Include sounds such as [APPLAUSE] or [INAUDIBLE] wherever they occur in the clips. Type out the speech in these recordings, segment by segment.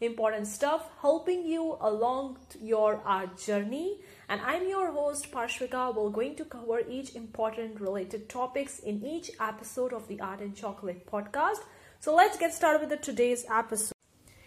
important stuff, helping you along your art journey. And I'm your host Parshvika. We're going to cover each important related topics in each episode of the Art and Chocolate podcast. So let's get started with the today's episode.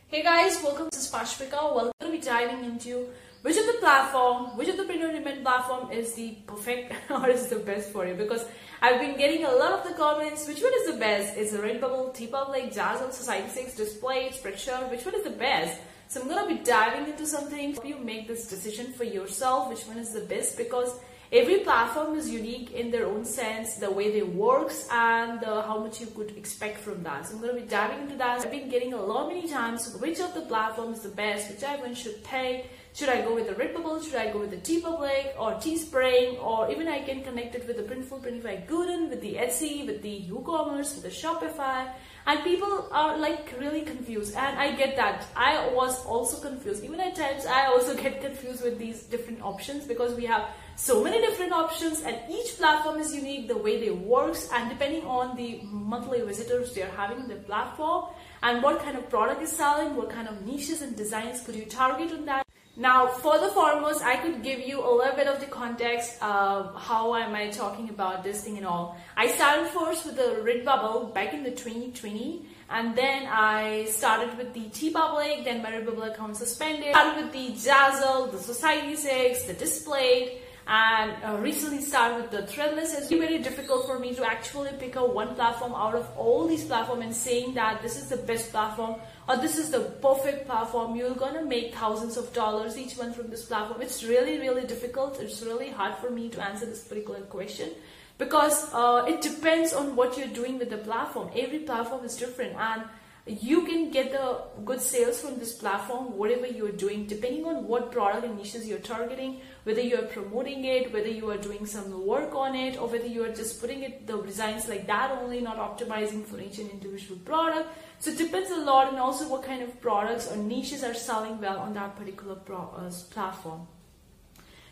Hey guys, welcome. This is Parshvika. We're going to be diving into which of the platform, which of the print on demand platform is the perfect [LAUGHS] or is the best for you? Because I've been getting a lot of the comments, which one is the best? Is it Redbubble, TeePublic, Zazzle, Society 6, Displate, Spreadshirt, which one is the best? So I'm to be diving into something, help you make this decision for yourself, which one is the best because every platform is unique in their own sense, the way they works and uh, how much you could expect from that. So I'm going to be diving into that. I've been getting a lot many times which of the platforms is the best, which one should pay, should I go with the Redbubble? Should I go with the TeePublic or Teespring? Or even I can connect it with the Printful, Printify Gooten, with the Etsy, with the WooCommerce, with the Shopify. And people are like really confused. And I get that. I was also confused. Even at times, I also get confused with these different options because we have so many different options and each platform is unique the way they works and depending on the monthly visitors they are having on the platform and what kind of product is selling, what kind of niches and designs could you target on that. Now, for the foremost, I could give you a little bit of the context of how am I talking about this thing and all. I started first with the Redbubble back in the 2020 and then I started with the TeePublic, then my Redbubble account suspended. Started with the Zazzle, the Society 6, the Displate, and uh, recently started with the threadless it's very difficult for me to actually pick out one platform out of all these platforms and saying that this is the best platform or this is the perfect platform. You're gonna make thousands of dollars each one from this platform. It's really really difficult. It's really hard for me to answer this particular question because uh, it depends on what you're doing with the platform. Every platform is different. And you can get the good sales from this platform whatever you're doing depending on what product and niches you're targeting whether you're promoting it whether you are doing some work on it or whether you are just putting it the designs like that only not optimizing for each and individual product. So it depends a lot and also what kind of products or niches are selling well on that particular pro- uh, platform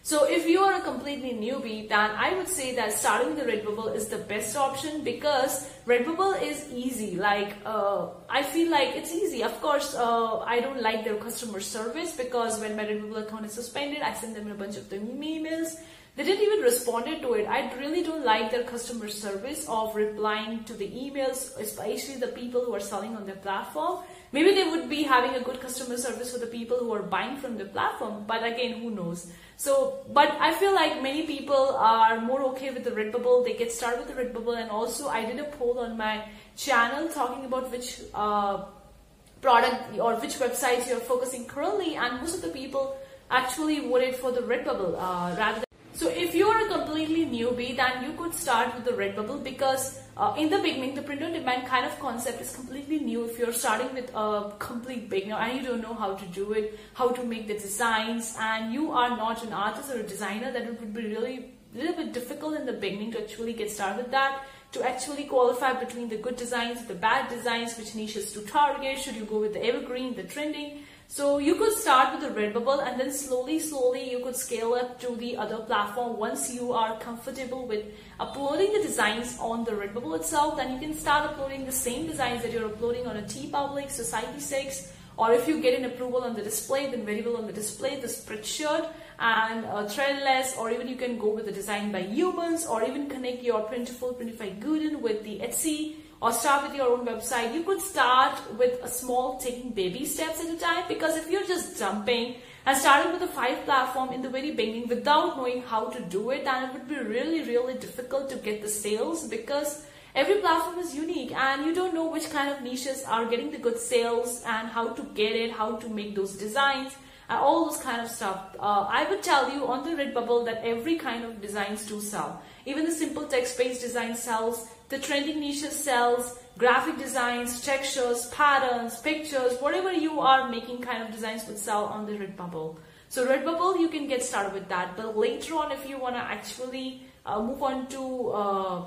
so if you are a completely newbie, then I would say that starting the Redbubble is the best option because Redbubble is easy. Like uh, I feel like it's easy. Of course, uh, I don't like their customer service because when my Redbubble account is suspended, I send them a bunch of them emails. They didn't even respond to it. I really don't like their customer service of replying to the emails, especially the people who are selling on their platform. Maybe they would be having a good customer service for the people who are buying from the platform, but again, who knows? So, but I feel like many people are more okay with the Redbubble. They get started with the Redbubble, and also I did a poll on my channel talking about which uh, product or which websites you're focusing currently, and most of the people actually voted for the Redbubble uh, rather so if you are a completely newbie, then you could start with the Redbubble because uh, in the beginning, the print on demand kind of concept is completely new. If you're starting with a complete beginner and you don't know how to do it, how to make the designs, and you are not an artist or a designer, then it would be really a little bit difficult in the beginning to actually get started with that to actually qualify between the good designs, the bad designs, which niches to target, should you go with the evergreen, the trending. So you could start with the Redbubble and then slowly, slowly you could scale up to the other platform. Once you are comfortable with uploading the designs on the Redbubble itself, then you can start uploading the same designs that you're uploading on a TeePublic, Society 6, or if you get an approval on the Displate, then very well on the Displate, the Spreadshirt and uh, threadless, or even you can go with the design by humans, or even connect your Printful, Printify Gooten with the Etsy or start with your own website. You could start with a small taking baby steps at a time because if you're just jumping and starting with a five platform in the very beginning without knowing how to do it, then it would be really, really difficult to get the sales because every platform is unique and you don't know which kind of niches are getting the good sales and how to get it, how to make those designs and all those kind of stuff. Uh, I would tell you on the Redbubble that every kind of designs do sell. Even the simple text-based design sells, the trending niches sells, graphic designs, textures, patterns, pictures, whatever you are making kind of designs would sell on the Redbubble. So Redbubble, you can get started with that. But later on, if you want to actually uh, move on to uh,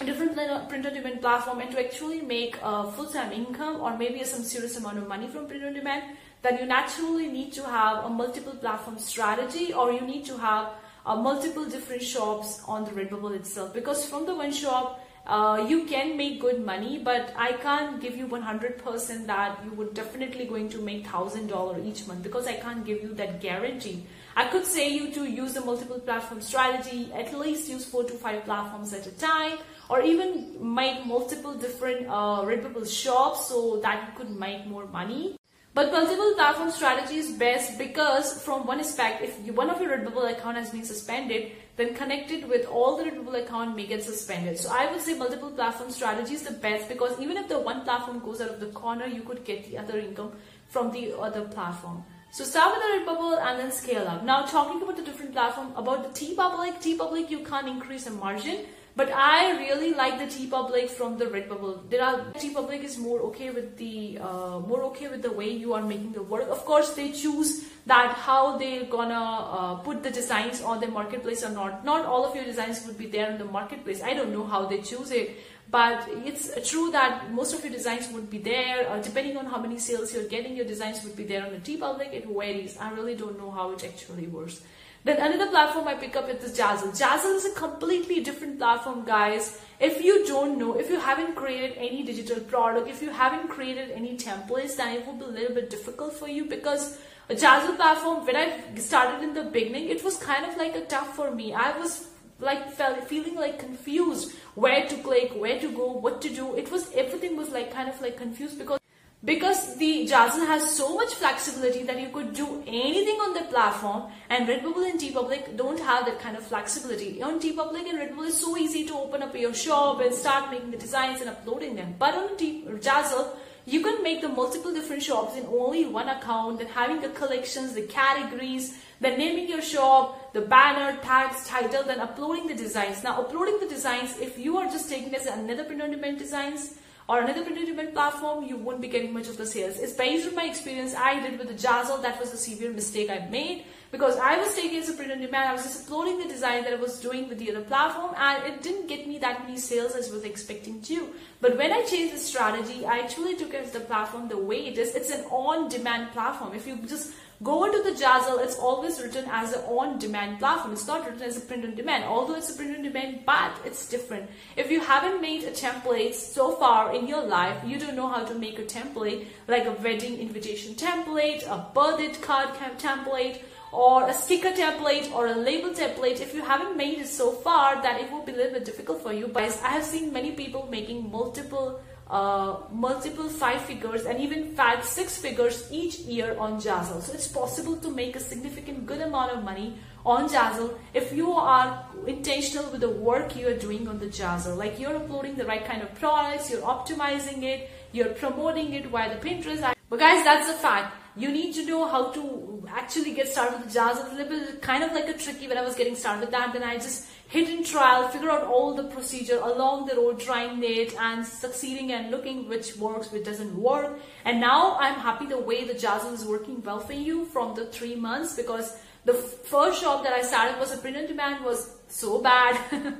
a different print on demand platform and to actually make a full-time income or maybe some serious amount of money from print on demand, then you naturally need to have a multiple platform strategy or you need to have uh, multiple different shops on the Redbubble itself because from the one shop uh, you can make good money but I can't give you 100% that you would definitely going to make $1000 each month because I can't give you that guarantee. I could say you to use a multiple platform strategy at least use four to five platforms at a time or even make multiple different uh, Redbubble shops so that you could make more money. But multiple platform strategy is best because from one aspect, if one of your Redbubble account has been suspended, then connected with all the Redbubble account may get suspended. So I would say multiple platform strategy is the best because even if the one platform goes out of the corner, you could get the other income from the other platform. So start with the Redbubble and then scale up. Now talking about the different platform, about the TeePublic, T Public you can't increase the margin but I really like the TeePublic from the Redbubble. There are TeePublic is more okay with the uh, more okay with the way you are making the work. Of course, they choose that how they're gonna uh, put the designs on the marketplace or not. Not all of your designs would be there in the marketplace. I don't know how they choose it, but it's true that most of your designs would be there. Uh, depending on how many sales you're getting, your designs would be there on the TeePublic. It varies. I really don't know how it actually works. Then another platform I pick up is Zazzle. Zazzle is a completely different platform, guys. If you don't know, if you haven't created any digital product, if you haven't created any templates, then it will be a little bit difficult for you because a Zazzle platform, when I started in the beginning, it was kind of like a tough for me. I was like felt feeling like confused where to click, where to go, what to do. It was everything was like kind of like confused because because the Zazzle has so much flexibility that you could do anything on the platform and Redbubble and TeePublic don't have that kind of flexibility. On TeePublic and Redbubble it's so easy to open up your shop and start making the designs and uploading them. But on T Zazzle, you can make the multiple different shops in only one account, then having the collections, the categories, then naming your shop, the banner, tags, title, then uploading the designs. Now uploading the designs, if you are just taking as another print on demand designs, or another print demand platform, you won't be getting much of the sales. It's based on my experience I did with the Zazzle. That was a severe mistake I made because I was taking as a print on demand. I was just uploading the design that I was doing with the other platform and it didn't get me that many sales as I was expecting to. But when I changed the strategy, I actually took it as the platform the way it is. It's an on-demand platform. If you just Go into the Zazzle, it's always written as an on-demand platform. It's not written as a print-on-demand, although it's a print-on-demand, but it's different. If you haven't made a template so far in your life, you don't know how to make a template, like a wedding invitation template, a birthday card template, or a sticker template or a label template if you haven't made it so far that it will be a little bit difficult for you but i have seen many people making multiple uh, multiple five figures and even five, six figures each year on Zazzle. So it's possible to make a significant good amount of money on Zazzle if you are intentional with the work you are doing on the Zazzle. Like you're uploading the right kind of products, you're optimizing it, you're promoting it via the Pinterest. But guys, that's a fact you need to know how to actually get started with Zazzle. It's a little bit kind of like a tricky when I was getting started with that. Then I just and trial, figure out all the procedure along the road, trying it and succeeding and looking which works, which doesn't work. And now I'm happy the way the Zazzle is working well for you from the three months because the first shop that I started was a print on demand was so bad. [LAUGHS]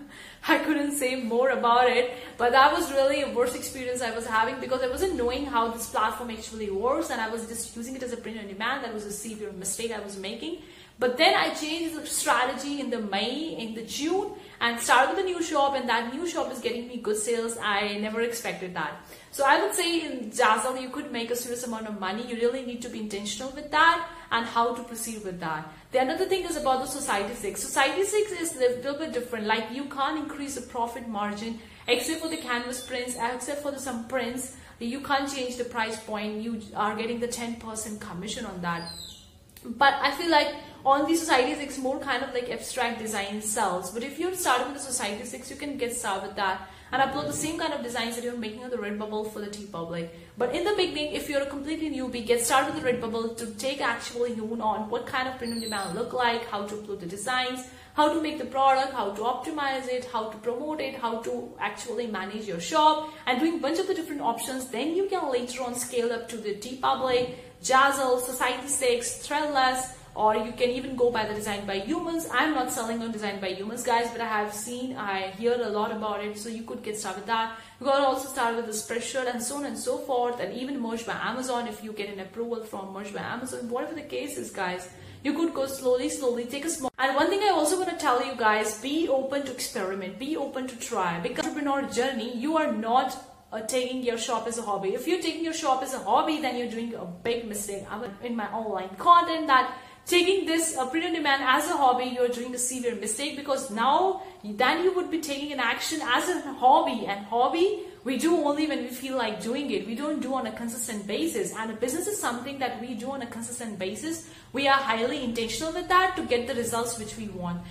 I couldn't say more about it, but that was really a worst experience I was having because I wasn't knowing how this platform actually works and I was just using it as a print on demand. That was a severe mistake I was making. But then I changed the strategy in the May, in the June, and started with a new shop, and that new shop is getting me good sales. I never expected that. So I would say in Zazzle, you could make a serious amount of money. You really need to be intentional with that and how to proceed with that. The another thing is about the Society 6. Society 6 is a little bit different. Like you can't increase the profit margin except for the canvas prints, except for the, some prints. You can't change the price point. You are getting the 10% commission on that. But I feel like on the Society 6 more kind of like abstract design sells. But if you're starting with the Society 6, you can get started with that and upload the same kind of designs that you're making on the Redbubble for the TeePublic But in the beginning, if you're a completely newbie, get started with the Redbubble to take actually note on what kind of print on demand look like, how to upload the designs, how to make the product, how to optimize it, how to promote it, how to actually manage your shop, and doing bunch of the different options. Then you can later on scale up to the TeePublic Zazzle, Society 6, Threadless, or you can even go by the design by humans. I'm not selling on design by humans guys but i have seen i hear a lot about it so you could get started with that. You got to also start with the spreadshirt and so on and so forth and even Merch by Amazon if you get an approval from Merch by Amazon. Whatever the case is guys you could go slowly slowly take a small. And one thing i also want to tell you guys be open to experiment be open to try. Because entrepreneur journey you are not uh, taking your shop as a hobby. If you're taking your shop as a hobby, then you're doing a big mistake. I'm in my online content that taking this uh, print on demand as a hobby, you're doing a severe mistake because now then you would be taking an action as a hobby and hobby we do only when we feel like doing it. We don't do on a consistent basis. And a business is something that we do on a consistent basis. We are highly intentional with that to get the results which we want.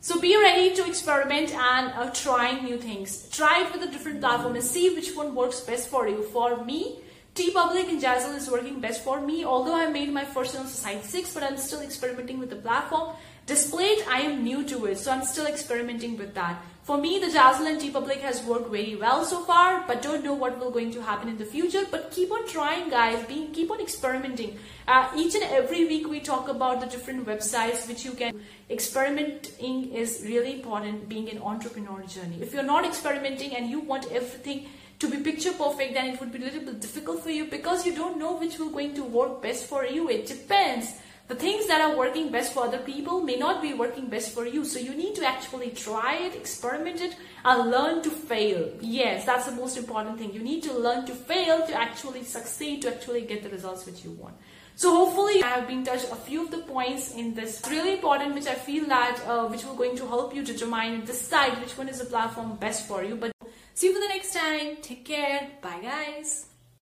So be ready to experiment and uh, try new things. Try it with a different platform and see which one works best for you. For me, TeePublic and Zazzle is working best for me. Although I made my first on Site 6, but I'm still experimenting with the platform. Displate, I am new to it, so I'm still experimenting with that. For me, the Zazzle and TeePublic has worked very well so far, but don't know what will going to happen in the future. But keep on trying, guys. Keep on experimenting. Uh, each and every week we talk about the different websites which you can experimenting is really important. Being an entrepreneur journey. If you're not experimenting and you want everything to be picture perfect, then it would be a little bit difficult for you because you don't know which will going to work best for you. It depends the things that are working best for other people may not be working best for you. So you need to actually try it, experiment it, and learn to fail. Yes, that's the most important thing. You need to learn to fail to actually succeed, to actually get the results which you want. So hopefully I have been touched a few of the points in this really important, which I feel that uh, which will going to help you determine decide which one is the platform best for you. But see you for the next time. Take care. Bye guys.